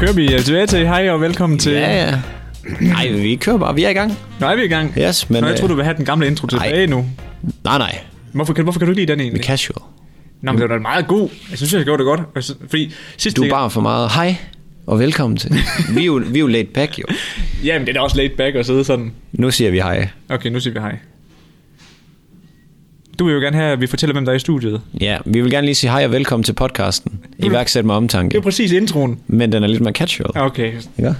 kører vi øh, tilbage til. Hej og velkommen til... Ja, ja. Nej, vi kører bare. Vi er i gang. Nu er vi i gang. Yes, men... Nå, jeg øh, tror du vil have den gamle intro tilbage nu. Nej, nej. Hvorfor kan, hvorfor kan du ikke lide den Vi egentlig? er casual. Nå, men det var da meget god. Jeg synes, jeg gjorde det godt. Altså, Fordi sidst Du er bare for meget. Hej og velkommen til. Vi er jo, vi er jo laid back, jo. Jamen, det er da også laid back at sidde sådan. Nu siger vi hej. Okay, nu siger vi hej. Du vil jo gerne have, at vi fortæller, hvem der er i studiet. Ja, vi vil gerne lige sige hej og velkommen til podcasten. Iværksæt med Det er omtanke. præcis introen. Men den er lidt mere casual. Okay. Ikke?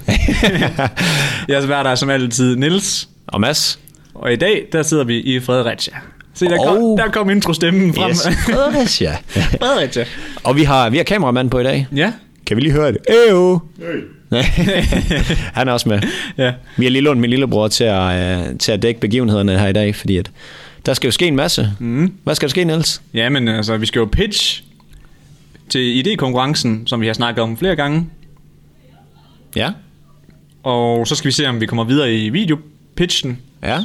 Jeg er der som altid Nils og Mads. Og i dag, der sidder vi i Fredericia. Se, der, kom, der kom introstemmen frem. Yes. Fredericia. Fredericia. Og vi har, vi har kameramand på i dag. Ja. Kan vi lige høre det? Ejo. Hey. Han er også med. Ja. Vi har lige lånt min lillebror til at, øh, til at dække begivenhederne her i dag, fordi at der skal jo ske en masse. Mm. Hvad skal der ske, Niels? Ja, men altså, vi skal jo pitch til idékonkurrencen, som vi har snakket om flere gange. Ja. Og så skal vi se, om vi kommer videre i videopitchen. Ja.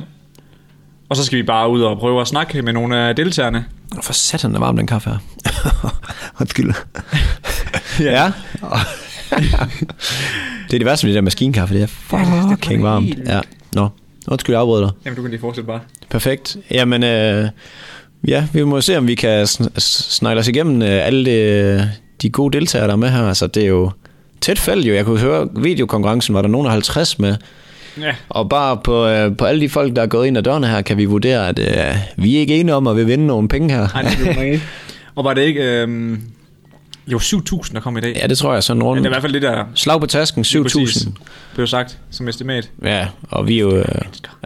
Og så skal vi bare ud og prøve at snakke med nogle af deltagerne. For satan, der varm den kaffe her. Undskyld. ja. det er det værste med det der maskinkaffe, det er fucking varmt. Ja. Nå, undskyld, jeg afbryder dig. Jamen, du kan lige fortsætte bare. Perfekt. Jamen, øh, ja, vi må se, om vi kan sn- s- snegle os igennem øh, alle de, de gode deltagere, der er med her. Altså, det er jo tæt felt jo. Jeg kunne høre, videokonkurrencen var der nogen af 50 med. Ja. Og bare på, øh, på alle de folk, der er gået ind ad dørene her, kan vi vurdere, at øh, vi er ikke enige om at vil vinde nogle penge her. Nej, det er ikke. Og var det ikke... Øhm, jo, 7.000, der kom i dag. Ja, det tror jeg sådan Ja, rundt. det er i hvert fald det, der Slag på tasken, præcis 7.000. blev sagt som estimat. Ja, og vi er jo... Øh,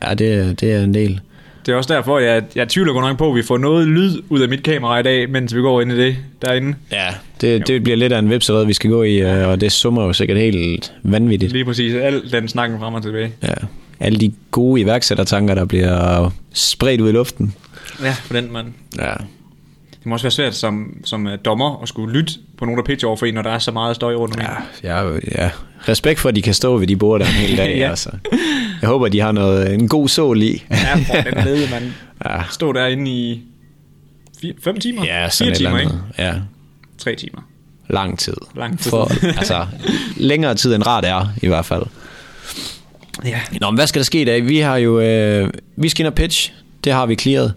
ja, det, det er en del. Det er også derfor, jeg, jeg tvivler godt nok på, at vi får noget lyd ud af mit kamera i dag, mens vi går ind i det derinde. Ja, det, det bliver lidt af en vipserede, vi skal gå i, øh, og det summer jo sikkert helt vanvittigt. Lige præcis al den snakken frem og tilbage. Ja. Alle de gode iværksættertanker, der bliver spredt ud i luften. Ja, for den mand. Ja. Det må også være svært som, som uh, dommer at skulle lytte på nogen, der pitcher over for en, når der er så meget støj rundt om. Ja, ja, ja. Respekt for, at de kan stå ved de bord der en hel dag. Ja. altså. Jeg håber, de har noget, en god sål i. Ja, for den lede, man. Ja. Stå derinde i 5 timer? Ja, sådan Fire et timer, eller ikke? andet. Ja, 3 timer. lang tid. Lang tid. For, altså, længere tid end rart er, i hvert fald. Ja. Nå, men hvad skal der ske i dag? Vi har jo, øh, vi skal ind og pitch. Det har vi clearet.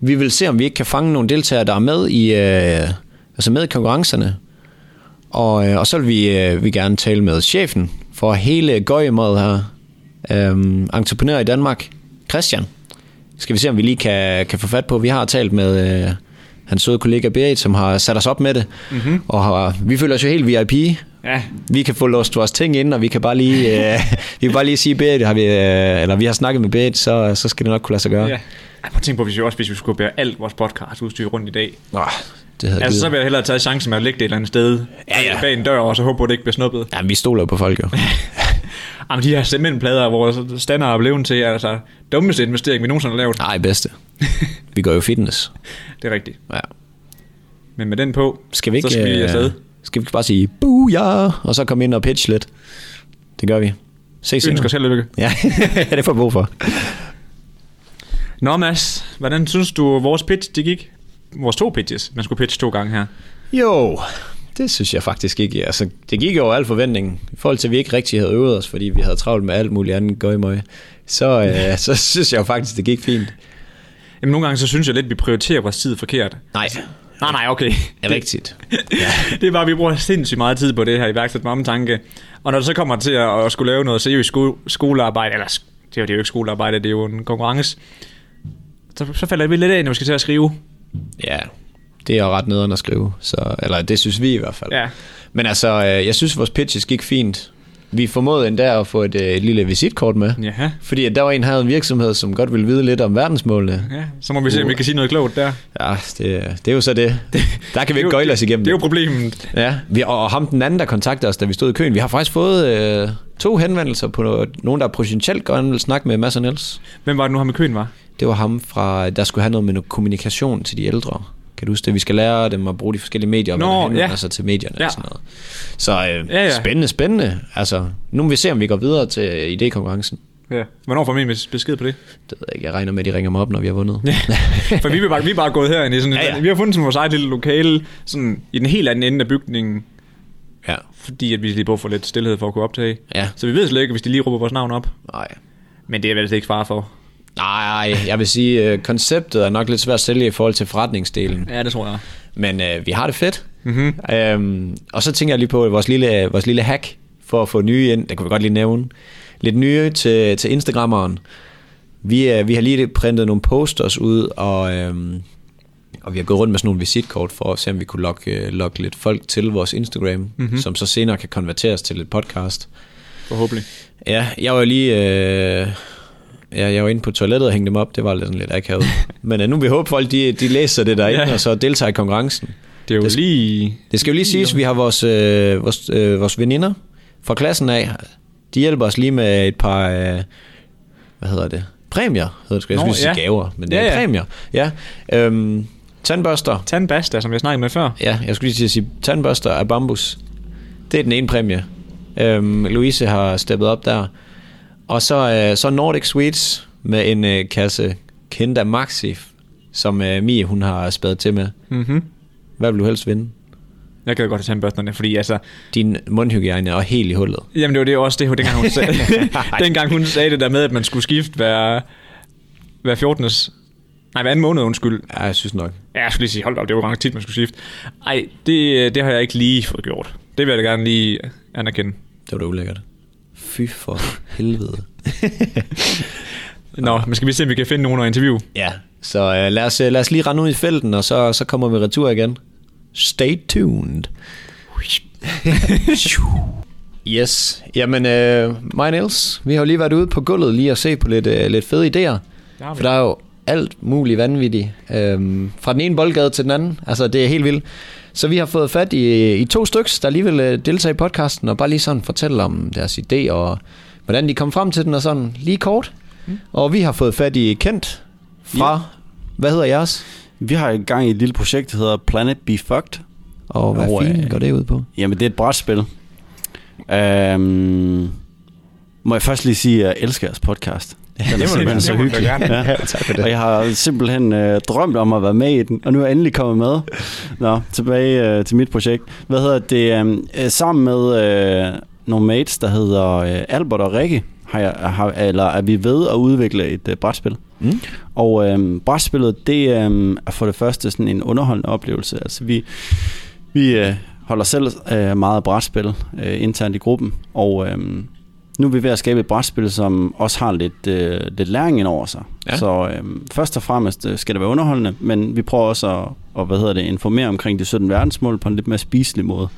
Vi vil se, om vi ikke kan fange nogle deltagere, der er med i, øh, altså med i konkurrencerne. Og, øh, og så vil vi, øh, vi gerne tale med chefen for hele gøjemådet her. Øhm, entreprenør i Danmark, Christian. Skal vi se, om vi lige kan, kan få fat på. Vi har talt med øh, hans søde kollega Berit, som har sat os op med det. Mm-hmm. Og har, vi føler os jo helt VIP. Ja, Vi kan få låst vores ting ind, og vi kan bare lige, øh, vi kan bare lige sige, Berit, har vi, øh, eller vi har snakket med Berit, så, så skal det nok kunne lade sig gøre. ja. Ej, prøv at tænke på, hvis vi også hvis vi skulle bære alt vores podcast udstyr rundt i dag. Nå, det havde Altså, så altså, vil jeg hellere tage chancen med at lægge det et eller andet sted Ja, ja. bag en dør, og så håbe på, at det ikke bliver snuppet. Ja, vi stoler på folk jo. Jamen, de her cementplader, hvor stander er blevet til, er altså dummeste investering, vi nogensinde har lavet. Nej, bedste. Vi går jo fitness. Det er rigtigt. Ja. Men med den på, Skal vi ikke, så skal vi øh, afsted. skal vi bare sige, booyah, og så komme ind og pitch lidt? Det gør vi. Se senere. Ønsker og lykke. Ja, det får vi brug for. Nå Mads, hvordan synes du, vores pitch, det gik? Vores to pitches, man skulle pitche to gange her. Jo, det synes jeg faktisk ikke. Altså, det gik over al forventning. I forhold til, at vi ikke rigtig havde øvet os, fordi vi havde travlt med alt muligt andet gøjmøg, så, øh, så synes jeg jo faktisk, det gik fint. Jamen nogle gange, så synes jeg lidt, at vi prioriterer vores tid forkert. Nej, Nej, nej, okay. det er rigtigt. det er bare, at vi bruger sindssygt meget tid på det her iværksæt med tanke. Og når det så kommer til at, at skulle lave noget seriøst sko- skolearbejde, eller er det er jo ikke skolearbejde, det er jo en konkurrence, så, så falder vi lidt af, når vi skal til at skrive. Ja, det er jo ret nederen at skrive. Så, eller det synes vi i hvert fald. Ja. Men altså, øh, jeg synes, vores pitches gik fint. Vi formåede endda at få et, øh, et lille visitkort med. Ja. Fordi at der var en, der havde en virksomhed, som godt ville vide lidt om verdensmålene. ja, så må vi se, om vi kan sige noget klogt der. Ja, det, det er jo så det. Der kan vi ikke gøjle os igennem Det er jo problemet. Ja, vi, og ham den anden, der kontaktede os, da vi stod i køen, vi har faktisk fået øh, to henvendelser på noget, nogen, der potentielt gerne vil snakke med Mads og Niels. Hvem var det nu, ham i køen var? Det var ham fra, der skulle have noget med noget kommunikation til de ældre. Kan du huske det? Vi skal lære dem at bruge de forskellige medier, og Nå, henvender ja. sig til medierne Ja. og sådan noget. Så øh, Ja, ja. spændende, spændende. Altså, nu må vi se, om vi går videre til idékonkurrencen. Ja. Hvornår får min besked på det? Det ved jeg ikke. Jeg regner med, at de ringer mig op, når vi har vundet. Ja. For vi er bare, vi er bare gået herind i sådan, Ja, ja, vi har fundet sådan vores eget lille lokale, sådan i den helt anden ende af bygningen. Ja. fordi at vi lige brug for lidt stillhed for at kunne optage. Ja. Så vi ved slet ikke, hvis de lige råber vores navn op. Nej. Men det er vel altså ikke far for. Nej, jeg vil sige, øh, konceptet er nok lidt svært at sælge i forhold til forretningsdelen. Ja, det tror jeg. Men øh, vi har det fedt. Mm-hmm. Øhm, og så tænker jeg lige på vores lille, vores lille hack for at få nye ind. Det kunne vi godt lige nævne. Lidt nye til, til Instagrammeren. Vi, øh, vi har lige printet nogle posters ud, og, øhm, og vi har gået rundt med sådan nogle visitkort for at se, om vi kunne lokke, øh, lokke lidt folk til vores Instagram, mm-hmm. som så senere kan konverteres til et podcast. Forhåbentlig. Ja, jeg var lige... Øh, ja, jeg var inde på toilettet og hængte dem op. Det var lidt, sådan lidt akavet. Men øh, nu vi håbe, folk de, de læser det derinde, Ja. og så deltager i konkurrencen. Det er jo Det- lige... Det skal jo lige siges, vi har vores, øh, vores, øh, vores veninder fra klassen af. De hjælper os lige med et par, øh, hvad hedder det? Præmier, hedder det. Skal jeg Nå, sige ja. gaver, men det er Ja, ja. præmier. Ja. Øhm, tandbørster. Tandbasta, som jeg snakkede med før. Ja, jeg skulle lige til at sige tandbørster af bambus. Det er den ene præmie. Øhm, Louise har steppet op der. Og så, øh, så Nordic Sweets med en øh, kasse Kinder Maxi, som øh, Mie hun har spadet til med. Mm-hmm. Hvad vil du helst vinde? Jeg kan godt have tandbørsterne, fordi altså... Din mundhygiejne er helt i hullet. Jamen det var det også det, dengang hun sagde, dengang hun sagde det der med, at man skulle skifte hver, hver 14. Nej, hver anden måned, undskyld. Ja, jeg synes nok. Ja, jeg skulle lige sige, hold op, det var nok tit, man skulle skifte. Ej, det, det har jeg ikke lige fået gjort. Det vil jeg da gerne lige anerkende. Det var da ulækkert. Fy for helvede. Nå, men skal vi se, om vi kan finde nogen at interview? ja, så øh, lad, os, øh, lad os lige rende ud i felten, og så, så kommer vi retur igen. Stay tuned. yes, jamen øh, mig Niels, vi har jo lige været ude på gulvet lige at se på lidt, øh, lidt fede idéer. vi. For der er jo alt muligt vanvittigt. Øhm, fra den ene boldgade til den anden. Altså, det er helt vildt. Så vi har fået fat i, i to stykker, der lige vil øh, deltage i podcasten, og bare lige sådan fortælle om deres idé, og hvordan de kom frem til den, og sådan lige kort. Mm. Og vi har fået fat i Kent fra, ja. hvad hedder jeres? Vi har i gang i et lille projekt, der hedder Planet Be Fucked. Og hvad Og, fint øh, går det ud på? Jamen, det er et brætspil. Øhm, må jeg først lige sige, at jeg elsker jeres podcast. Er det må gerne. så Det må du hyggelig. gerne. Ja. tak for Og jeg har simpelthen øh, drømt om at være med i den, og nu er jeg endelig kommet med. Nå, tilbage øh, til mit projekt. Hvad hedder det? Øh, øh, sammen med øh, nogle mates, der hedder øh, Albert og Rikke, har jeg, har, eller er vi ved at udvikle et øh, brætspil. Mm. Og øh, brætspillet, det øh, er for det første sådan en underholdende oplevelse. Altså vi, vi øh, holder selv øh, meget brætspil øh, internt i gruppen, og øh, nu er vi ved at skabe et brætspil, som også har lidt, øh, lidt læring ind over sig. Ja. Så øh, først og fremmest øh, skal det være underholdende, men vi prøver også at og, hvad hedder det, informere omkring de 17 verdensmål på en lidt mere spiselig måde.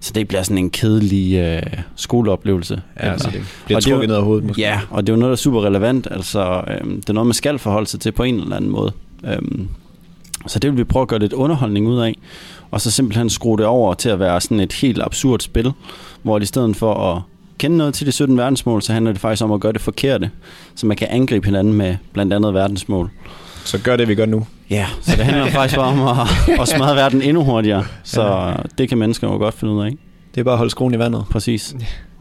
Så det bliver sådan en kedelig øh, skoleoplevelse. Ja, altså, det bliver Og det er jo- trukket ned over hovedet måske. Ja, og det er jo noget, der er super relevant. Altså, øhm, det er noget, man skal forholde sig til på en eller anden måde. Øhm, så det vil vi prøve at gøre lidt underholdning ud af. Og så simpelthen skrue det over til at være sådan et helt absurd spil, hvor i stedet for at kende noget til de 17 verdensmål, så handler det faktisk om at gøre det forkerte, så man kan angribe hinanden med blandt andet verdensmål. Så gør det, vi gør nu. Ja, så det handler faktisk bare om at, at smadre verden endnu hurtigere. Så det kan mennesker jo godt finde ud af. Det er bare at holde skruen i vandet. Præcis.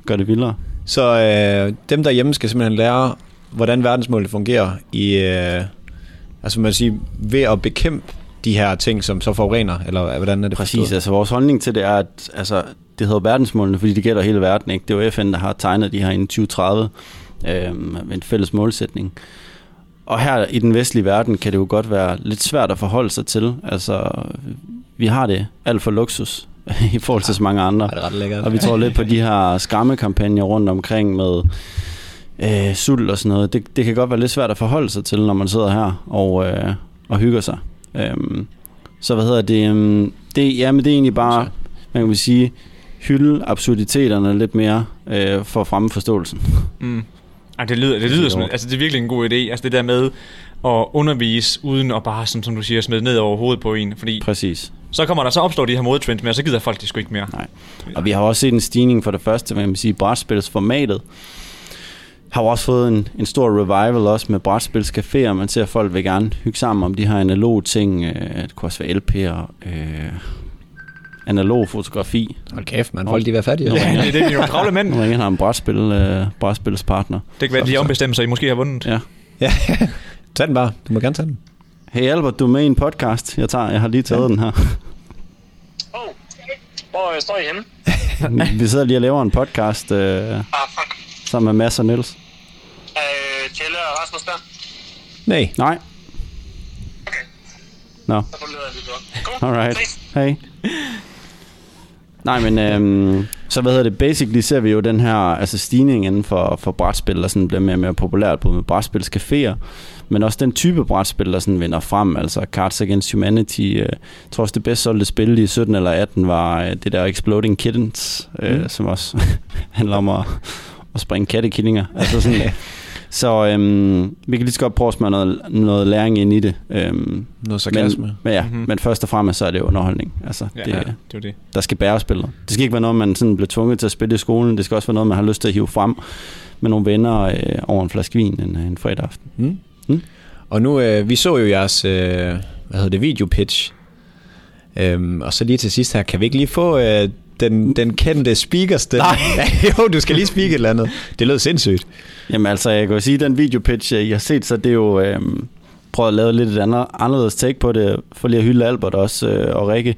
Gør det vildere. Så øh, dem derhjemme skal simpelthen lære, hvordan verdensmålet fungerer i, øh, altså man siger, ved at bekæmpe de her ting, som så forurener, eller hvordan er det Præcis, forstået? altså vores holdning til det er, at altså, det hedder verdensmålene, fordi det gælder hele verden. Ikke? Det er jo FN, der har tegnet de her inden 2030 øh, med en fælles målsætning. Og her i den vestlige verden kan det jo godt være lidt svært at forholde sig til. Altså, vi har det alt for luksus i forhold til så mange andre. Er det ret lækkert? Og vi tror lidt på de her skræmmekampagner rundt omkring med øh, sult og sådan noget. Det, det kan godt være lidt svært at forholde sig til, når man sidder her og, øh, og hygger sig. Øhm, så hvad hedder det? Um, det jamen det er egentlig bare, man kan sige, hylde absurditeterne lidt mere øh, for at fremme forståelsen. Mm. Ej, det lyder, det lyder som, altså det er virkelig en god idé. Altså det der med at undervise, uden at bare, som, som du siger, smide ned over hovedet på en. Fordi Præcis. så kommer der så opstår de her modetrends med, og så gider folk det sgu ikke mere. Nej. Og vi har også set en stigning for det første, hvad man siger, brætspilsformatet. Har jo også fået en, en stor revival også med brætspilscaféer. Man ser, at folk vil gerne hygge sammen om de her analoge ting. Øh, det kunne også være LP'er, øh, analog fotografi. Hold kæft, man. Folk de er fattige. Ja, det er det, vi er jo travle mænd. Nu ringer han en brætspil, øh, brætspilspartner. Det kan være, at de ombestemmer sig, I måske har vundet. Ja. ja. Tag den bare. Du må gerne tage den. Hey Albert, du er med i en podcast. Jeg, tager, jeg har lige taget ja. den her. Åh, oh, hvor øh, står I henne? Vi sidder lige og laver en podcast øh, Ah, fuck. sammen med Mads og Niels. Øh, Tjelle og Rasmus der? Nej. Nej. Okay, Nå. så får du lidt lidt Cool. Alright. Hey. Nej, men øhm, så hvad hedder det? Basically ser vi jo den her altså stigning inden for, for brætspil, der sådan bliver mere og mere populært, både med brætspilscaféer, men også den type brætspil, der sådan vinder frem, altså Cards Against Humanity. Øh, jeg tror også, det bedst solgte spil i 17 eller 18 var øh, det der Exploding Kittens, øh, Mm. som også handler om at, at springe kattekillinger. Altså sådan, så øhm, vi kan lige så godt prøve at smøre noget, noget læring ind i det. Øhm, Noget sarkasme. men, men, ja, Mhm. mm-hmm. men først og fremmest så er det underholdning. Altså, Ja, det, ja, det er jo det. der skal bære spillet. Det skal ikke være noget, man sådan bliver tvunget til at spille i skolen. Det skal også være noget, man har lyst til at hive frem med nogle venner øh, over en flaske vin en, en fredag aften. Mm. Mm. Og nu, øh, vi så jo jeres, øh, hvad hedder det, videopitch. Øhm, og så lige til sidst her, kan vi ikke lige få øh, den, den kendte speakerstemme? Nej. jo, du skal lige speak et eller andet. Det lød sindssygt. Jamen altså, jeg kan jo sige, at den videopitch, I har set, så det er jo... Øh, prøvet at lave lidt et andet, anderledes take på det, for lige at hylde Albert også, øh, og Rikke.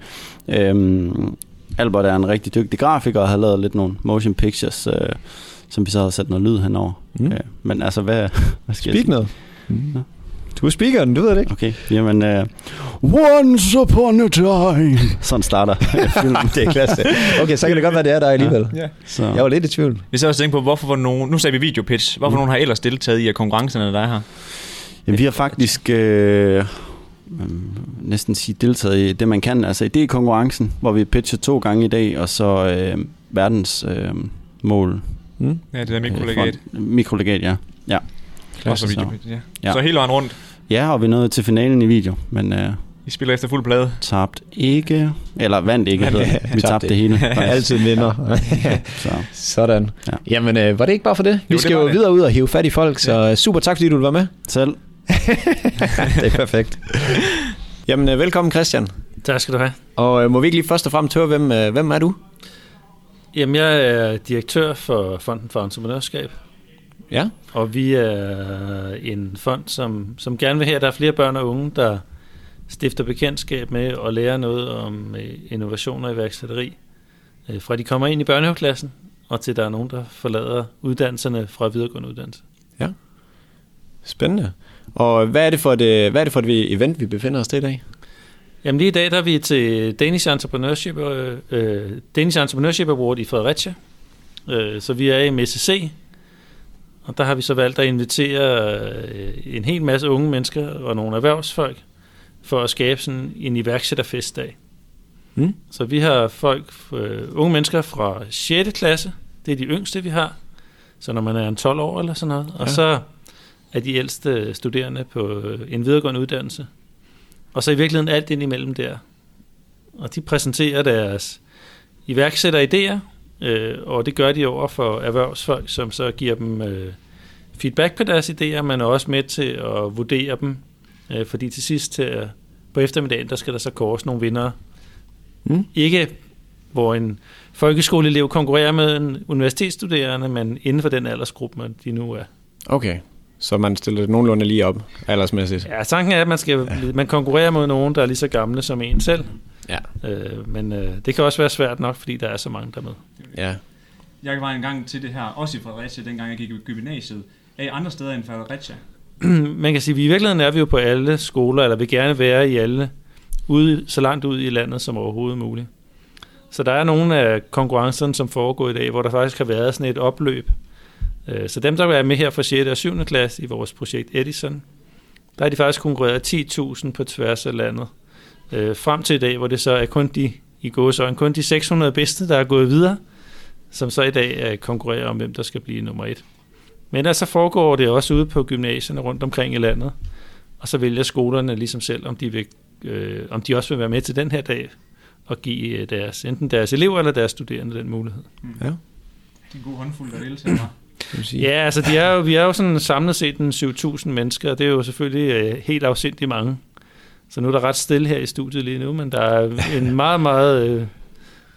Øhm, Albert er en rigtig dygtig grafiker, og har lavet lidt nogle motion pictures, øh, som vi så har sat noget lyd henover. Mm. Øh, men altså, hvad, hvad skal jeg Speak sige? noget. Mm. Du er speakeren, du ved det ikke. Okay, jamen... Uh, Once upon a time. Sådan starter filmen. det er klasse. Okay, så kan det godt være, det er der alligevel. Ja. Så. Jeg var lidt i tvivl. Vi så også tænke på, hvorfor var nogen, nu sagde vi videopitch, hvorfor mm. nogen har ellers deltaget i af konkurrencerne, der er her? Jamen, vi har faktisk øh, øhm, næsten sige deltaget i det, man kan. Altså idékonkurrencen, hvor vi pitcher to gange i dag, og så øh, verdens øh, mål. Mm. Ja, det der øh, mikrolegat. for- Mikrolegat, ja. ja. Og så så. videopitch, ja. Ja. Så hele vejen rundt. Ja, og vi nåede til finalen i video, men øh, I spiller efter fuld plade. tabt ikke. Eller vandt ikke, hedder det. Vi Tabte tabte det hele. Altid vinder. Så. Sådan. Ja. Jamen, øh, var det ikke bare for det? Vi det skal var jo det. videre ud og hive fat i folk, så øh, super tak, fordi du være med. Selv. det er perfekt. Jamen, øh, velkommen Christian. Tak skal du have. Og øh, må vi ikke lige først og fremmest høre, hvem, øh, hvem er du? Jamen, jeg er direktør for Fonden for Entreprenørskab, Ja. og vi er en fond, som, som gerne vil have, at der er flere børn og unge, der stifter bekendtskab med og lærer noget om øh, innovation og iværksætteri. Øh, Fra de kommer ind i børnehaveklassen, og til der er nogen, der forlader uddannelserne fra videregående uddannelse. Spændende. Og hvad er det for et, øh, hvad er det for et event, vi befinder os til i dag? Jamen lige i dag der er vi til Danish Entrepreneurship, øh, Danish Entrepreneurship Award i Fredericia. Øh, så vi er i MSC, og der har vi så valgt at invitere øh, en hel masse unge mennesker og nogle erhvervsfolk for at skabe sådan en iværksætterfestdag. Mm. Så vi har folk, øh, unge mennesker fra 6. klasse, det er de yngste vi har, så når man er en 12 år eller sådan noget, og Ja. så er de ældste studerende på øh, en videregående uddannelse. Og så i virkeligheden alt ind imellem der. Og de præsenterer deres iværksætteridéer, øh, og det gør de over for erhvervsfolk, som så giver dem øh, feedback på deres idéer, men er også med til at vurdere dem, øh, fordi til sidst til, øh, på eftermiddagen, der skal der så kåres nogle vinder. Mm. Ikke hvor en folkeskoleelev konkurrerer med en universitetsstuderende, men inden for den aldersgruppe, man de nu er. Okay. Så man stiller det nogenlunde lige op, aldersmæssigt. Ja, tanken er, at man, skal, man konkurrerer mod nogen, der er lige så gamle som en selv. Ja. Øh, men øh, det kan også være svært nok, fordi der er så mange der er med. Ja. Jeg var engang til det her, også i Fredericia, dengang jeg gik i gymnasiet. Er I andre steder end Fredericia? man kan sige, at vi i virkeligheden er vi jo på alle skoler, eller vil gerne være i alle, ude, så langt ud i landet som overhovedet muligt. Så der er nogle af konkurrencerne, som foregår i dag, hvor der faktisk har været sådan et opløb. Øh, Så dem, der er med her fra 6. og 7. klasse i vores projekt Edison, der er de faktisk konkurreret 10.000 på tværs af landet. Øh, Frem til i dag, hvor det så er kun de, i gåsøjne, kun de 600 bedste, der er gået videre, som så i dag øh, konkurrerer om, hvem der skal blive nummer et. Men altså foregår det også ude på gymnasierne rundt omkring i landet, og så vælger skolerne ligesom selv, om de, vil, øh, om de også vil være med til den her dag, og give øh, deres, enten deres elever eller deres studerende den mulighed. Ja. En god håndfuld, der deltager. hva'? Kan du sige. Ja, altså de er jo, vi er jo sådan samlet set en 7.000 mennesker, og det er jo selvfølgelig øh, helt afsindigt mange. Så nu er der ret stille her i studiet lige nu, men der er en meget, meget øh,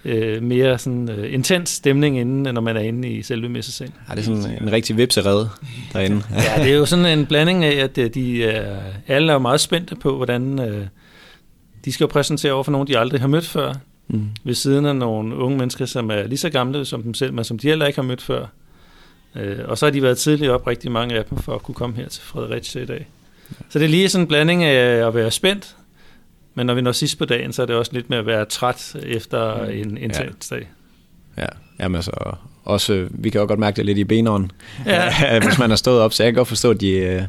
øh, mere sådan, øh, intens stemning inde, når man er inde i selve messesalen. Ja, det er sådan en rigtig vipserede derinde. Ja, det er jo sådan en blanding af, at øh, de er, alle er meget spændte på, hvordan øh, de skal jo præsentere over for nogen, de aldrig har mødt før. Mm. ved siden af nogle unge mennesker, som er lige så gamle som dem selv, men som de heller ikke har mødt før. Øh, og så har de været tidligt op, rigtig mange af dem, for at kunne komme her til Fredericia i dag. Så det er lige sådan en blanding af at være spændt, men når vi når sidst på dagen, så er det også lidt med at være træt efter Mm. en intens dag. Ja, jamen altså, også, vi kan jo godt mærke det lidt i benåren, Ja. hvis man har stået op, så jeg kan godt forstå, at de, øh,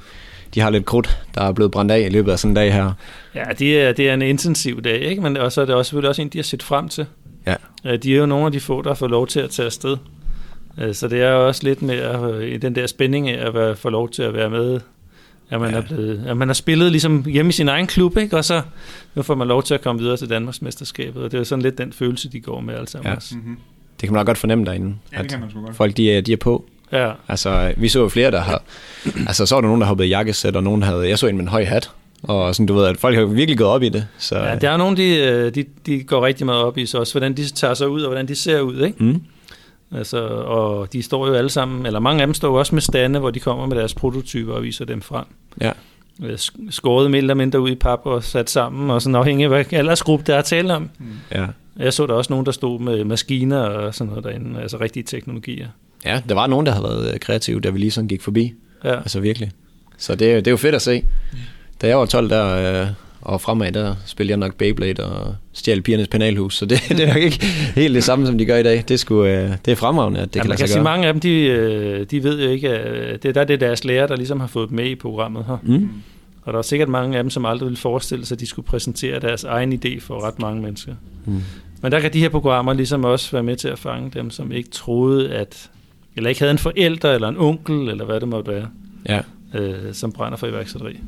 de har lidt krudt, der er blevet brændt af i løbet af sådan en dag her. Ja, det er, det er en intensiv dag, ikke? men også er det også, selvfølgelig også en, de har set frem til. Ja. Øh, De er jo nogle af de få, der får lov til at tage afsted. Øh, Så det er også lidt mere i den der spænding af at få lov til at være med. At man, Ja. er blevet, at man har spillet ligesom hjemme i sin egen klub, ikke? og så nu får man lov til at komme videre til Danmarksmesterskabet. Og det er sådan lidt den følelse, de går med alle sammen Ja. også. Mm-hmm. Det kan man nok godt fornemme derinde, Ja, det at kan man sgu godt. folk de er, de er på. Ja. Altså, vi så jo flere, der har... Altså, så var der nogen, der hoppede i jakkesæt, og nogen havde... Jeg så en med en høj hat. Og sådan, du ved, at folk har virkelig gået op i det. Så, ja, der er nogen, de, øh, de, de går rigtig meget op i så også, hvordan de tager sig ud, og hvordan de ser ud. Ikke? Mm, Altså, og de står jo alle sammen, eller mange af dem står jo også med stande, hvor de kommer med deres prototyper og viser dem frem. ja. Øh, sk- Skåret mere eller mindre ud i pap og sat sammen, og sådan afhængig af, hvad aldersgruppe der er tale om. ja. Jeg så der også nogen, der stod med maskiner og sådan noget derinde, altså rigtige teknologier. Ja, der var nogen, der havde været øh, kreative, da vi lige sådan gik forbi. Ja, Altså virkelig. Så det, er- det er jo fedt at se. Da jeg var 12 der, øh, og fremad, der spillede jeg nok Beyblade og stjal pigernes penalhus. Så det, det er nok ikke helt det samme, som de gør i dag. Det sgu, øh, det er fremragende, at det ja, kan lade sig sige, gøre. mange af dem, de, øh, de ved jo ikke, at det, der er det deres lærer, der ligesom har fået dem med i programmet her. Mm. Og der er sikkert mange af dem, som aldrig ville forestille sig, at de skulle præsentere deres egen idé for ret mange mennesker. Mm. Men der kan de her programmer ligesom også være med til at fange dem, som ikke troede, at eller ikke havde en forælder eller en onkel, eller hvad det måtte være, Ja, øh, som brænder for iværksætteri.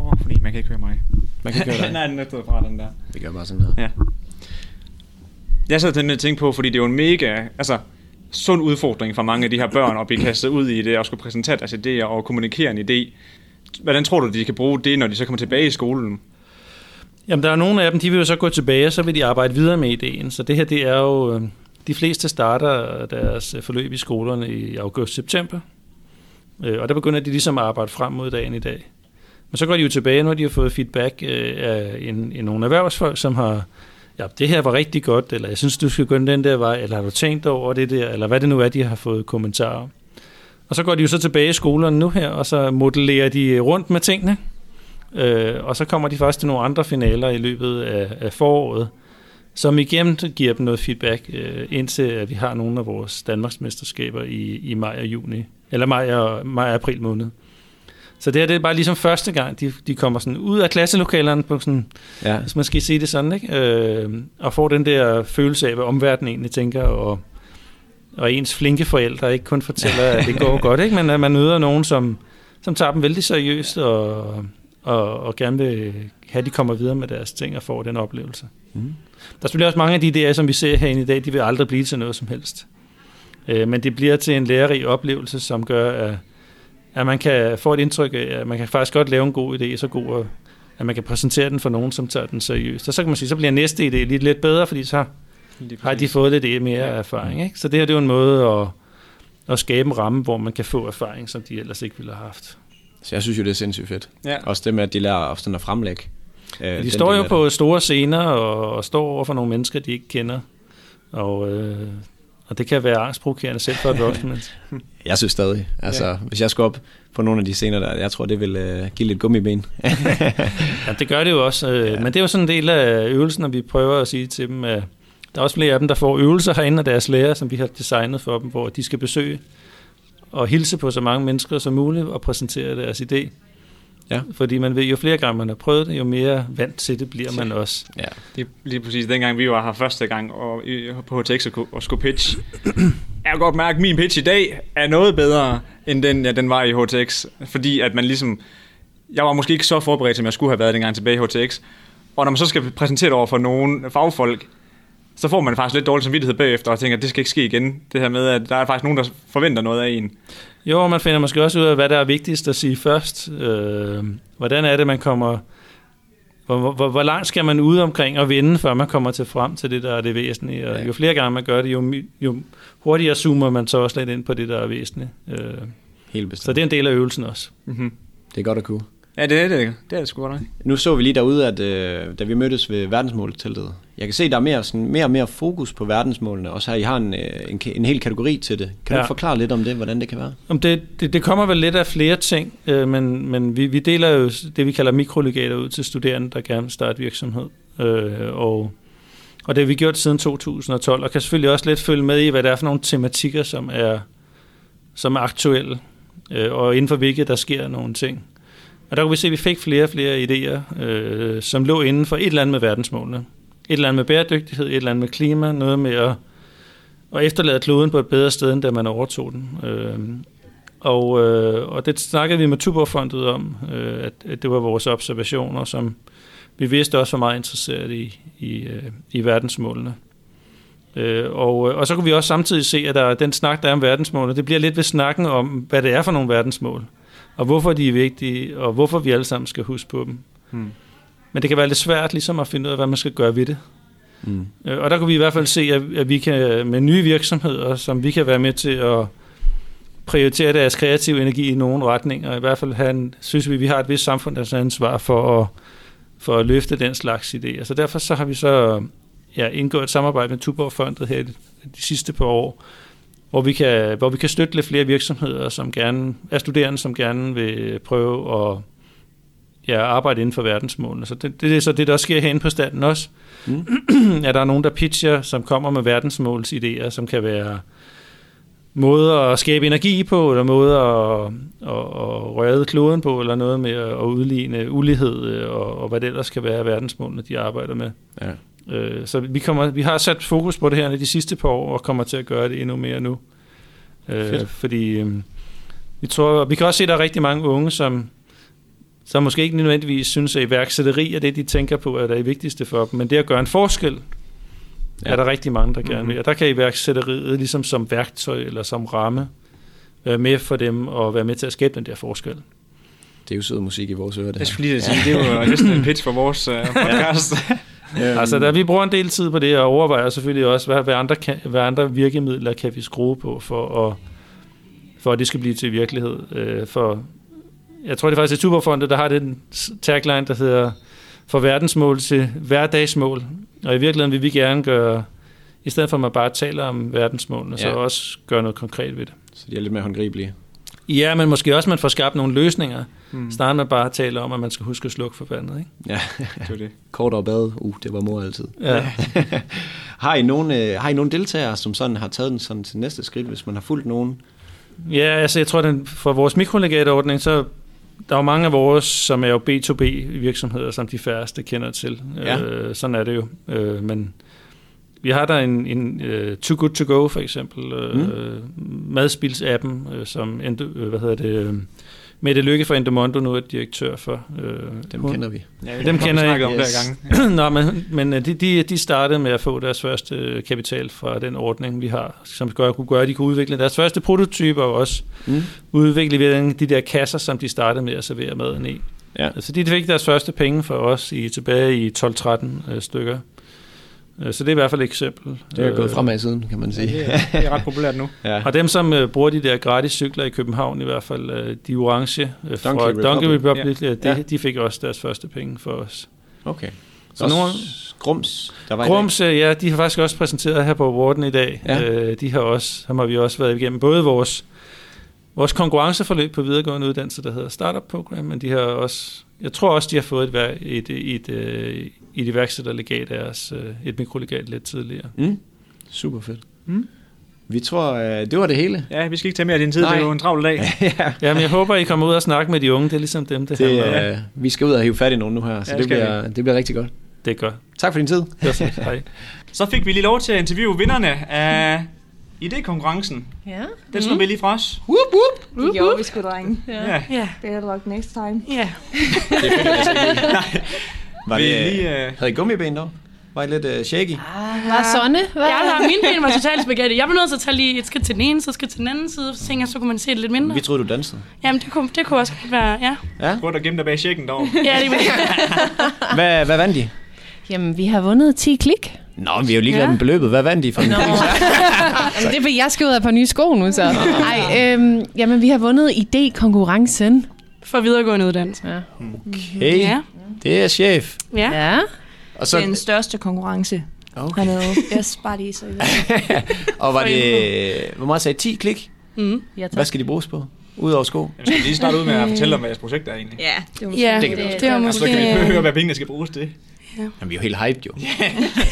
Herover, fordi man kan ikke høre mig. man kan køre dig. Nej, den er stået fra den der. Vi gør bare sådan her. Ja. Jeg sad til at tænke på, fordi det er jo en mega, altså, sund udfordring for mange af de her børn at blive kastet ud i det og skulle præsentere deres idéer og kommunikere en idé. Hvordan tror du, de kan bruge det, når de så kommer tilbage i skolen? Jamen, der er nogle af dem, de vil jo så gå tilbage, og så vil de arbejde videre med ideen. Så det her, det er jo... øh, De fleste starter deres øh, forløb i skolerne i august-september. Øh, Og der begynder de ligesom at arbejde frem mod dagen i dag. Men så går de jo tilbage, når de har fået feedback øh, af en, en nogle erhvervsfolk, som har, ja, det her var rigtig godt, eller jeg synes, du skal gå den der vej, eller har du tænkt over det der, eller hvad det nu er, de har fået kommentarer. Og så går de jo så tilbage i skolerne nu her, og så modellerer de rundt med tingene. Øh, og så kommer de faktisk til nogle andre finaler i løbet af, af foråret, som igen giver dem noget feedback, øh, indtil at vi har nogle af vores Danmarksmesterskaber i, i maj og juni, eller maj og, maj og april måned. Så det her det er bare ligesom første gang, de, de kommer sådan ud af klasselokalerne på sådan, Ja, hvis man skal sige det sådan, ikke? Øh, og får den der følelse af, hvad omverdenen egentlig tænker, og, og ens flinke forældre ikke kun fortæller, at det går godt, ikke? men at man møder nogen, som, som tager dem vældig seriøst, og, og, og gerne vil have, at de kommer videre med deres ting og får den oplevelse. Mm. Der er selvfølgelig også mange af de idéer, som vi ser herinde i dag, de vil aldrig blive til noget som helst. Øh, men det bliver til en lærerig oplevelse, som gør, at, at man kan få et indtryk af, at man kan faktisk godt lave en god idé, så god, at man kan præsentere den for nogen, som tager den seriøst. Og så kan man sige, så bliver næste idé lidt, lidt bedre, fordi så har de fået lidt mere erfaring. Ikke? Så det her det er jo en måde at, at skabe en ramme, hvor man kan få erfaring, som de ellers ikke ville have haft. så jeg synes jo, det er sindssygt fedt. Ja. Også det med, at de lærer sådan at fremlægge. øh, De står jo på store scener og, og står over for nogle mennesker, de ikke kender. Og, øh, og det kan være angstprovokerende selv for et voksen menneske. Jeg synes stadig. Altså, ja. hvis jeg skulle op på nogle af de scener der, jeg tror, det vil øh, give lidt gummiben. Ja, det gør det jo også. Øh, Ja. Men det er jo sådan en del af øvelsen, at vi prøver at sige til dem, at der er også flere af dem, der får øvelser herinde af deres lærer, som vi har designet for dem, hvor de skal besøge og hilse på så mange mennesker som muligt og præsentere deres idé. Ja. Fordi man ved, jo flere gange man har prøvet det, jo mere vant til det bliver man også. ja. Det er lige præcis dengang, vi var her første gang og, på HTX og, og skulle pitch. Jeg kan godt mærke, at min pitch i dag er noget bedre, end den, ja, den var i HTX. Fordi at man ligesom... Jeg var måske ikke så forberedt, som jeg skulle have været dengang tilbage i HTX. Og når man så skal præsentere det over for nogle fagfolk, så får man faktisk lidt dårlig samvittighed bagefter og tænker, at det skal ikke ske igen. Det her med, at der er faktisk nogen, der forventer noget af en. Jo, man finder måske også ud af, hvad der er vigtigst at sige først. Øh, hvordan er det, man kommer... Hvor, hvor, hvor langt skal man ud omkring og vinde, før man kommer til frem til det, der er det væsentlige? Og Ja. jo flere gange man gør det, jo, jo hurtigere zoomer man så også lidt ind på det, der er væsentligt. Øh, Helt bestemt. så det er en del af øvelsen også. Mm-hmm. det er godt at kunne. Ja, det er det. Det er det sgu godt nok. Nu så vi lige derude, at øh, da vi mødtes ved verdensmålteltet, jeg kan se, der er mere, sådan, mere og mere fokus på verdensmålene, og så har I har en, øh, en, en hel kategori til det. Kan ja. Ja. du forklare lidt om det, hvordan det kan være? Om det, det, det kommer vel lidt af flere ting, øh, men, men vi, vi deler jo det, vi kalder mikrolegater ud til studerende, der gerne vil starte virksomhed. Øh, og, og det har vi gjort siden 2012, og kan selvfølgelig også lidt følge med i, hvad det er for nogle tematikker, som er, som er aktuelle, øh, og inden for hvilke der sker nogle ting. Og der kunne vi se, at vi fik flere og flere idéer, øh, som lå inden for et eller andet med verdensmålene. Et eller andet med bæredygtighed, et eller andet med klima, noget med at, at efterlade kloden på et bedre sted, end da man overtog den. Øh, og, øh, og det snakkede vi med Tuborgfondet om, øh, at, at det var vores observationer, som vi vidste også var meget interesseret i, i, øh, i verdensmålene. Øh, og, øh, og så kunne vi også samtidig se, at der den snak, der er om verdensmålene, det bliver lidt ved snakken om, hvad det er for nogle verdensmål, og hvorfor de er vigtige, og hvorfor vi alle sammen skal huske på dem. Hmm. Men det kan være lidt svært ligesom at finde ud af, hvad man skal gøre ved det. Mm. Og der kunne vi i hvert fald se, at, at vi kan med nye virksomheder, som vi kan være med til at prioritere deres kreative energi i nogle retninger. I hvert fald have en, synes vi, vi har et vist samfundsansvar for at, for at løfte den slags idéer. Så derfor så har vi så ja, indgået et samarbejde med Tuborgfondet her de, de sidste par år, hvor vi, kan, hvor vi kan støtte lidt flere virksomheder, som gerne er studerende, som gerne vil prøve at ja, arbejde inden for verdensmålene. Så det, det er så det, der også sker herinde på standen også. Mm. at der er nogen, der pitcher, som kommer med verdensmålsidéer, som kan være måder at skabe energi på, eller måder at, at, at røre kloden på, eller noget med at udligne ulighed, øh, og, og hvad det ellers kan være verdensmålene, de arbejder med. Ja. Øh, Så vi, kommer, vi har sat fokus på det her de sidste par år, og kommer til at gøre det endnu mere nu. Øh, Fedt. fordi øh, vi, tror, vi kan også se, at der er rigtig mange unge, som, som måske ikke nødvendigvis synes, at iværksætteri er det, de tænker på, er det vigtigste for dem. Men det at gøre en forskel, Ja. ja. er der rigtig mange, der gerne Mhm. vil. Og der kan iværksætteriet ligesom som værktøj eller som ramme være med for dem og være med til at skabe den der forskel. Det er jo sød musik i vores ører, det Jeg her. skulle lige sige, det var næsten en pitch for vores uh, podcast. Øhm, Altså, der, vi bruger en del tid på det, og overvejer selvfølgelig også, hvad, hvad, andre, kan, hvad andre virkemidler kan vi skrue på, for at, for at det skal blive til virkelighed. Øh, for, jeg tror, det er faktisk Tuberfondet, der har den tagline, der hedder for verdensmål til hverdagsmål. Og i virkeligheden vil vi gerne gøre, i stedet for at man bare taler om verdensmålene, ja. så også gøre noget konkret ved det. Så de er lidt mere håndgribelige. Ja, men måske også, man får skabt nogle løsninger. Mm. snarere at bare tale om, at man skal huske at slukke for vandet. Ikke? Ja, Det var det. kort og bad. Uh, det var mor altid. Ja. har, I nogen, øh, har I nogen deltagere, som sådan har taget den sådan til næste skridt, hvis man har fulgt nogen? Ja, altså jeg tror, den, for vores mikrolegatordning, så der er jo mange af vores, som er jo B2B virksomheder, som de færreste kender til. Ja. Øh, sådan er det jo. Øh, men vi har der en, en uh, Too Good To Go for eksempel, øh, Mm. mm. madspilsappen, øh, som øh, hvad hedder det, øh, Mette Lykke fra Endomondo nu er direktør for. Øh, Dem hun- kender vi. Ja, Dem kender jeg om ikke. flere gange. Nå, men, men øh, de, de, de startede med at få deres første øh, kapital fra den ordning, vi har, som gør, kunne gøre, at de kunne udvikle deres første prototyper og også Mm. udvikle ved de der kasser, som de startede med at servere maden i. Ja. Altså de fik deres første penge for os i, tilbage i 12-13 øh, stykker. Øh, Så det er i hvert fald et eksempel. Det er gået Øh, fremad siden, kan man sige. Det er, det er ret populært nu. Ja. Og dem, som øh, bruger de der gratis cykler i København, i hvert fald øh, de orange øh, fra Donkey Donkey Republic. Republic, ja. de, Ja. de fik også deres første penge for os. Okay. Så nogle- Grums, der var i Grums, ja, de har faktisk også præsenteret her på Awarden i dag. Ja. Øh, de har også, ham har vi også været igennem, både vores, vores konkurrenceforløb på videregående uddannelse, der hedder Startup Program, men de har også, jeg tror også, de har fået et, et, et, et, øh, et iværksætterlegat af os, øh, et mikrolegat lidt tidligere. Mm. Super fedt. Mm. Vi tror, øh, det var det hele. Ja, vi skal ikke tage mere af din tid. Nej. Det er jo en travl dag. ja. Jamen, jeg håber, I kommer ud og snakke med de unge. Det er ligesom dem, det, det Det, handler øh, vi skal ud og hive fat i nogen nu her, så Ja, det, skal bliver, det bliver rigtig godt. Det er godt. Tak for din tid. Det var så, hej. Så fik vi lige lov til at interviewe vinderne af idékonkurrencen. Ja. Den slår vi lige fra os. Det gjorde vi sgu, drenge. Ja. Ja. Better luck next time. Ja. Det er fedt, ikke. Var Vi det, lige, øh, havde I gummiben dog? Var I lidt uh, shaky? Hvad Sonne? Hvad? Jeg har mine ben var totalt spaghetti. Jeg var nødt til at tage lige et skridt til den ene side, et skridt til den anden side, så tænkte jeg, så kunne man se det lidt mindre. Vi troede, du dansede. Jamen, det kunne, det kunne også godt være, ja. Ja. Prøv at gemme dig bag checken derovre. Ja, det er Hvad, hvad vandt I? Jamen, vi har vundet 10 klik. Nå, vi er jo ligeglade Ja. med beløbet. Hvad vandt I for en altså, det er fordi, jeg skal ud af et par nye sko nu, så. Ej, øhm, jamen, vi har vundet idékonkurrencen for videregående uddannelse. Ja. Hey, Ja. Det er chef. Ja. ja. Og, Så... Det er den største konkurrence okay. hernede. Yes, bare lige så og var det, hvor meget sagde I? 10 klik? Mm. ja tak. Hvad skal de bruges på? Udover sko? Jeg skal lige starte ud med at fortælle om, hvad jeres projekt er egentlig. Ja, det var Ja, Det det, det, også det var Og så kan vi måske... høre, hvad pengene skal bruges til. Jamen, vi er jo helt hyped jo.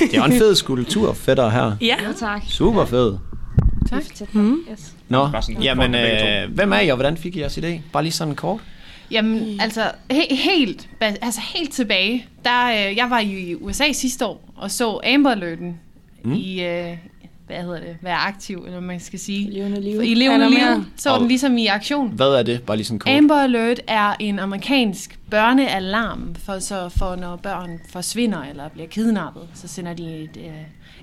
det er jo en fed skulptur, fætter her. Ja. Ja, tak. Super fed. Tak. Mm. Yes. Nå, jamen, øh, hvem er I, og hvordan fik I jeres idé? Bare lige sådan kort. Jamen, altså, he- helt, altså helt tilbage, der, øh, jeg var jo i USA sidste år, og så Amber Alerten mm. i, øh, hvad hedder det, være aktiv, eller man skal sige. Levende liv. I levende liv, så Og- den ligesom i aktion. Hvad er det? Bare lige sådan kort. Amber Alert er en amerikansk børnealarm, for, så for når børn forsvinder eller bliver kidnappet, så sender de et, øh,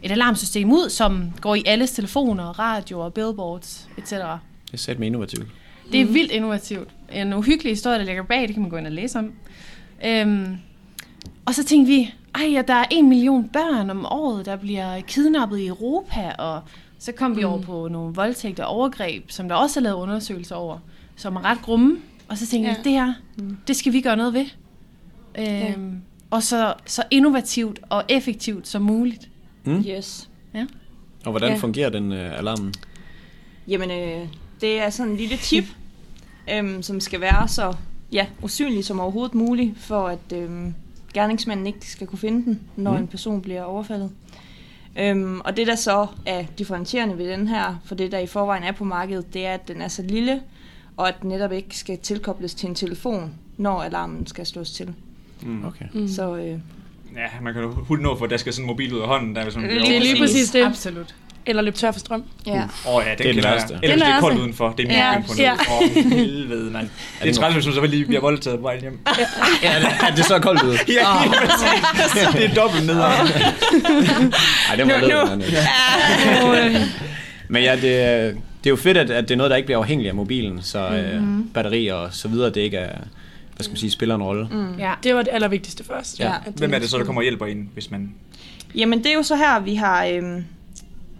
et alarmsystem ud, som går i alles telefoner, radioer, billboards, etc. Det er sat med innovativt. Det er vildt innovativt. En uhyggelig historie, der ligger bag, det kan man gå ind og læse om. Øhm, og så tænkte vi, ej, at der er en million børn om året, der bliver kidnappet i Europa, og så kom vi over på nogle voldtægter og overgreb, som der også er lavet undersøgelser over, som er ret grumme. Og så tænkte Ja. ja. vi, det her, det skal vi gøre noget ved. Øhm, Og så, så innovativt og effektivt som muligt. Yes. Og hvordan Ja. fungerer den øh, alarmen? Jamen, øh, det er sådan en lille tip, øhm, som skal være så ja, usynlig som overhovedet muligt, for at øhm, gerningsmanden ikke skal kunne finde den, når Mm. mm. en person bliver overfaldet. Øhm, og det der så er differentierende ved den her, for det der i forvejen er på markedet, det er, at den er så lille, og at den netop ikke skal tilkobles til en telefon, når alarmen skal slås til. Okay. Mm. Så øh, Ja, man kan jo hurtigt nå, for der skal sådan en mobil ud af hånden, der hvis man Det er lige præcis det. Absolut. Eller løbe tør for strøm. ja. Åh oh, ja, den Det er den værste. Ellers Den det er koldt udenfor. Det er min Ja, på nu. ja. Åh, helvede, mand. Det er træls, hvis man så lige bliver voldtaget på vejen hjem. Ja, det, er det så koldt ud? Ja, det er dobbelt ned. Nej, det var lidt. Ja. Men ja, det, er- det er jo fedt, at, at det er noget, der ikke bliver afhængigt af mobilen, så øh, batteri og så videre, det ikke er, hvad skal man sige, spiller en rolle. Mm. Ja. Det var det allervigtigste først. Ja. Hvem er det så, der kommer og hjælper ind, hvis man... Jamen, det er jo så her, vi har, øhm,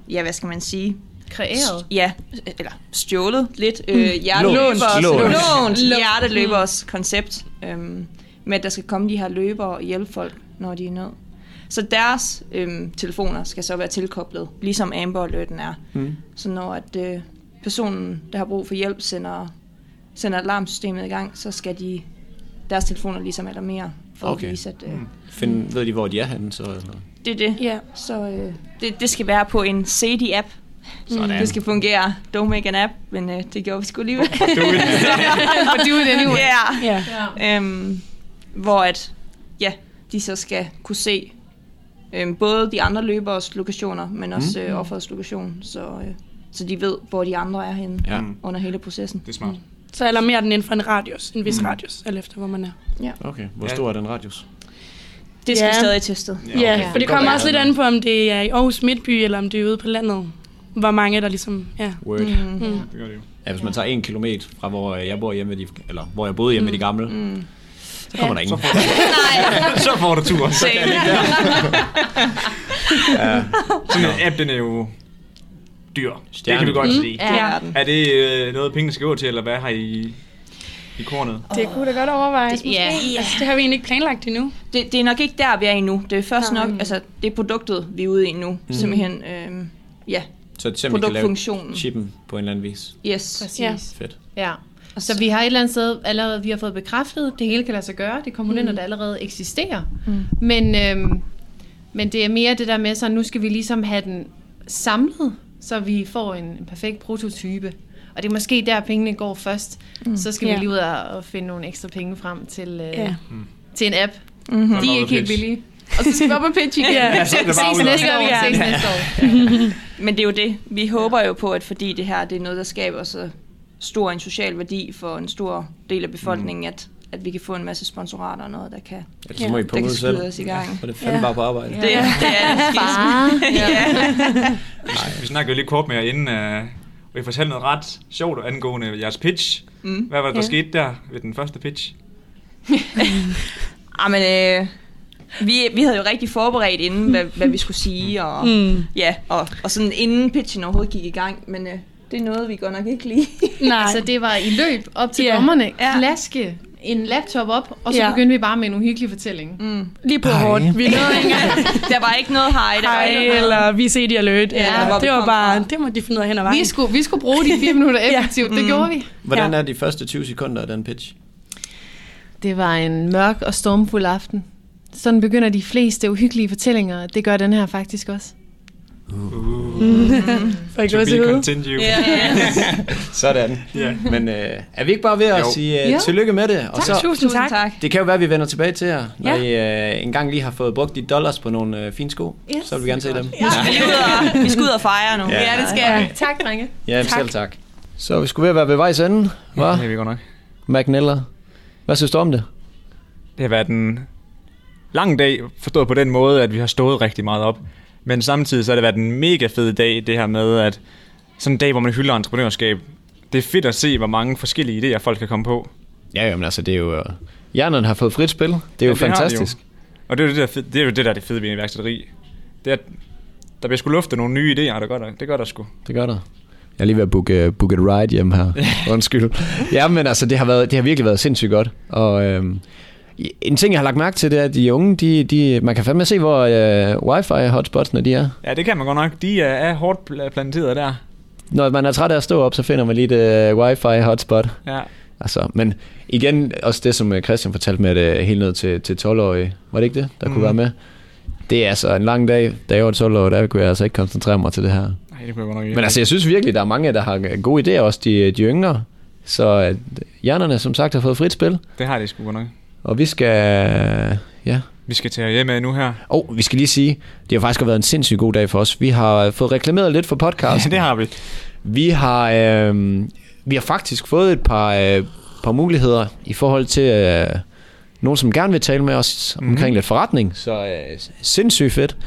ja, hvad skal man sige, Kreeret. Ja, eller stjålet lidt øh, hjerteløbers, Lånt. lånt, Lånt. hjerteløbers koncept, øhm, med at der skal komme de her løbere og hjælpe folk, når de er nød. Så deres øhm, telefoner skal så være tilkoblet, ligesom Amber Alerten er. Mm. Så når at, øh, personen, der har brug for hjælp, sender, sender alarmsystemet i gang, så skal de deres telefoner ligesom alarmere, for Okay. at vise, at øh, Find, ved de, hvor de er henne, så? Eller? Det er det. Ja. Så øh, det, det skal være på en SADI-app. Sådan. Det skal fungere. Don't make an app, men øh, det gjorde vi sgu alligevel. For do it anyway. Ja. Ja. Øhm, hvor at, ja, de så skal kunne se øhm, både de andre løbers lokationer, men også øh, offerets lokation, så, øh, så de ved, hvor de andre er henne Ja. under hele processen. Det er smart. Så alarmerer den inden for en radius, en vis radius, alt efter hvor man er. Okay, hvor Ja. stor er den radius? Det skal Ja. stadig testet. Ja, ja okay. for det kommer også lidt an på, om det er i Aarhus Midtby, eller om det er ude på landet. Hvor mange der ligesom, ja. Word. Mm. Det gør det jo. Ja, hvis man tager en kilometer fra, hvor jeg bor hjemme med de, eller hvor jeg boede hjemme med de gamle, Mm. så kommer Ja. der ingen. Nej, Så får du tur. Så same. Ja. sådan en app, den er jo dyr. Det kan vi godt sige. Ja. Det er. Er det øh, noget, pengene skal gå til, eller hvad har I i kornet? Det kunne da godt overvejes. Det- ja. måske. Altså, det har vi egentlig ikke planlagt endnu. Det, det er nok ikke der, vi er endnu. Det er først Nej. nok, altså det er produktet, vi er ude i nu. Mm. Simpelthen, øhm, ja, Så det simpelthen kan lave produktfunktionen. chippen på en eller anden vis. Yes. Præcis. Ja. Fedt. Ja. Så vi har et eller andet sted allerede, vi har fået bekræftet, det hele kan lade sig gøre. Det er komponenter, mm. der allerede eksisterer. Mm. Men, øhm, men det er mere det der med, så nu skal vi ligesom have den samlet, så vi får en, en perfekt prototype. Og det er måske der, pengene går først. Mm. Så skal Ja. vi lige ud og, finde nogle ekstra penge frem til, øh, Ja. til en app. Mm-hmm. De er ikke helt billige. Og så skal vi op og pitch igen. Ja, så er det bare Ses næste år. gerne. Ses næste år. Men det er jo det. Vi håber jo på, at fordi det her det er noget, der skaber så stor en social værdi for en stor del af befolkningen, mm. at, at vi kan få en masse sponsorater og noget, der kan, Ellers så må I der kan ud selv. skyde os i gang. Og det er fandme Ja. bare på arbejde. Det, det er det. Far. ja. Vi snakkede jo lige kort med jer inden, uh, og I fortalte noget ret sjovt angående jeres pitch. Mm. Hvad var det, der Ja. skete der ved den første pitch? Ah, men, øh, vi, vi havde jo rigtig forberedt inden, hvad, hvad vi skulle sige, og, Mm. ja, og, og sådan inden pitchen overhovedet gik i gang. Men øh, Det er noget, vi godt nok ikke lige. Nej. Altså, det var i løb op til yeah. dommerne. Ja. Klaske en laptop op, og så Ja. begyndte vi bare med en uhyggelig fortælling. Mm. Lige på hårdt. Vi nåede ikke Der var ikke noget hej, der hej, noget eller vi se de alert. Ja, Ja, vi det var bare, fra. det må de finde ud af hen ad vejen. Vi skulle, vi skulle bruge de fire minutter Ja. effektivt. Det gjorde vi. Hvordan Ja. er de første 20 sekunder af den pitch? Det var en mørk og stormfuld aften. Sådan begynder de fleste uhyggelige fortællinger. Det gør den her faktisk også. For ikke To be sige continue. Ja, Sådan. Ja. Men øh, er vi ikke bare ved at Jo. sige uh, Jo. tillykke med det? Og så, Tusind tak. tak. det kan jo være, at vi vender tilbage til jer, når Ja. I uh, engang lige har fået brugt de dollars på nogle uh, fine sko. Yes. Så vil vi gerne se dem. Vi skal ud og, vi skal ud og fejre nu. Ja. Ja, det skal jeg. Tak, drenge. Ja, Tak. selv tak. Så vi skulle ved at være ved vejs ende, Ja, hva? det er vi godt nok. McNeller. Hvad synes du om det? Det har været en lang dag, forstået på den måde, at vi har stået rigtig meget op. Men samtidig så har det været en mega fed dag, det her med, at sådan en dag, hvor man hylder entreprenørskab. Det er fedt at se, hvor mange forskellige idéer folk kan komme på. Ja, jamen altså, det er jo... Uh, hjernerne har fået frit spil. Det er jo det har de fantastisk. Og det er jo det, der, det, er jo det, der er det fede ved iværksætteri. Det er, der bliver sgu luftet nogle nye idéer, det gør der, det gør der sgu. Det gør der. Jeg er lige ved at booke, booke et ride hjem her. Undskyld. Ja, men altså, det har, været, det har virkelig været sindssygt godt. Og øhm, en ting, jeg har lagt mærke til, det er, at de unge, de, de, man kan fandme se, hvor øh, wifi-hotspotsene de er. Ja, det kan man godt nok. De er, er hårdt pla- planteret der. Når man er træt af at stå op, så finder man lige et øh, wifi-hotspot. Ja. Altså, men igen, også det, som øh, Christian fortalte med, at øh, helt ned til, til 12-årige, var det ikke det, der mm. kunne være med? Det er altså en lang dag. Da jeg var 12 år, der kunne jeg altså ikke koncentrere mig til det her. Nej, det kunne jeg godt nok ikke. Men altså, jeg synes virkelig, der er mange, der har gode idéer, også de, de yngre. Så øh, hjernerne, som sagt, har fået frit spil. Det har de sgu godt nok. Og vi skal... Ja. Vi skal tage hjem af nu her. Og oh, vi skal lige sige, det har faktisk været en sindssygt god dag for os. Vi har fået reklameret lidt for Ja, podcasten. det har vi. Vi har, øh, vi har faktisk fået et par, øh, par muligheder i forhold til øh, nogen, som gerne vil tale med os mm-hmm. omkring lidt forretning. Så øh, sindssygt fedt.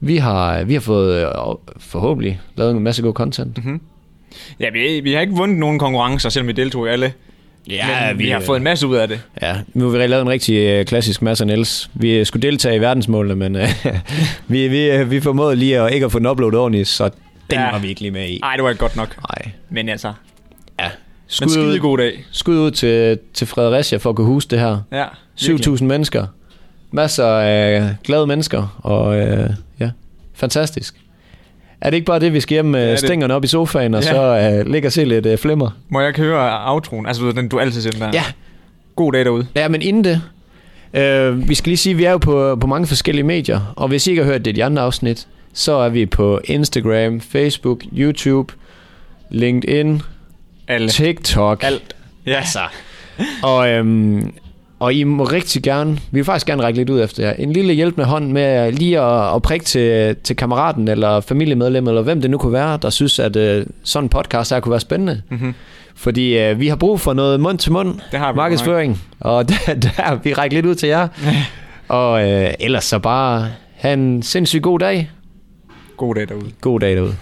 Vi har, vi har fået øh, forhåbentlig lavet en masse god content. Mm-hmm. Ja, vi, vi har ikke vundet nogen konkurrencer, selvom vi deltog i alle. Ja, men vi, vi har fået en masse ud af det. Ja, nu har vi lavet en rigtig øh, klassisk Mads Niels. Vi øh, skulle deltage i verdensmålene, men øh, vi, vi, øh, vi formåede lige at ikke at få den uploadet ordentligt, så den Ja. var vi ikke lige med i. Nej, det var ikke godt nok. Nej. Men altså, Ja. men Skud skide ud, god dag. skud ud til, til Fredericia for at kunne huske det her. Ja, virkelig. 7.000 mennesker. Masser af glade mennesker, og øh, ja, fantastisk. Er det ikke bare det, vi skal hjem med det. stængerne op i sofaen, og Ja. så øh, ligge og se lidt øh, flimmer? Må jeg ikke høre outroen? Altså, den du altid siger den der. Ja. God dag derude. Ja, men inden det, øh, vi skal lige sige, at vi er jo på, på mange forskellige medier, og hvis I ikke har hørt det i de andre afsnit, så er vi på Instagram, Facebook, YouTube, LinkedIn, Alle. TikTok. Alt. Ja. Altså. Og, øhm, og I må rigtig gerne, vi vil faktisk gerne række lidt ud efter jer, en lille hjælpende hånd med lige at, at prikke til, til kammeraten eller familiemedlem, eller hvem det nu kunne være, der synes, at øh, sådan en podcast her kunne være spændende. Mm-hmm. Fordi øh, vi har brug for noget mund til mund Det har vi markedsføring, og der, der vi rækker lidt ud til jer. og øh, ellers så bare have en sindssygt god dag. God dag derude. God dag derude.